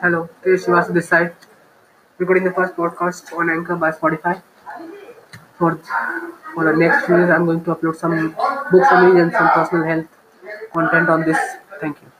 Hello, this is Shivasu this side. Recording the first podcast on Anchor by Spotify. For for the next few days, I'm going to upload some book summaries and some personal health content on this. Thank you.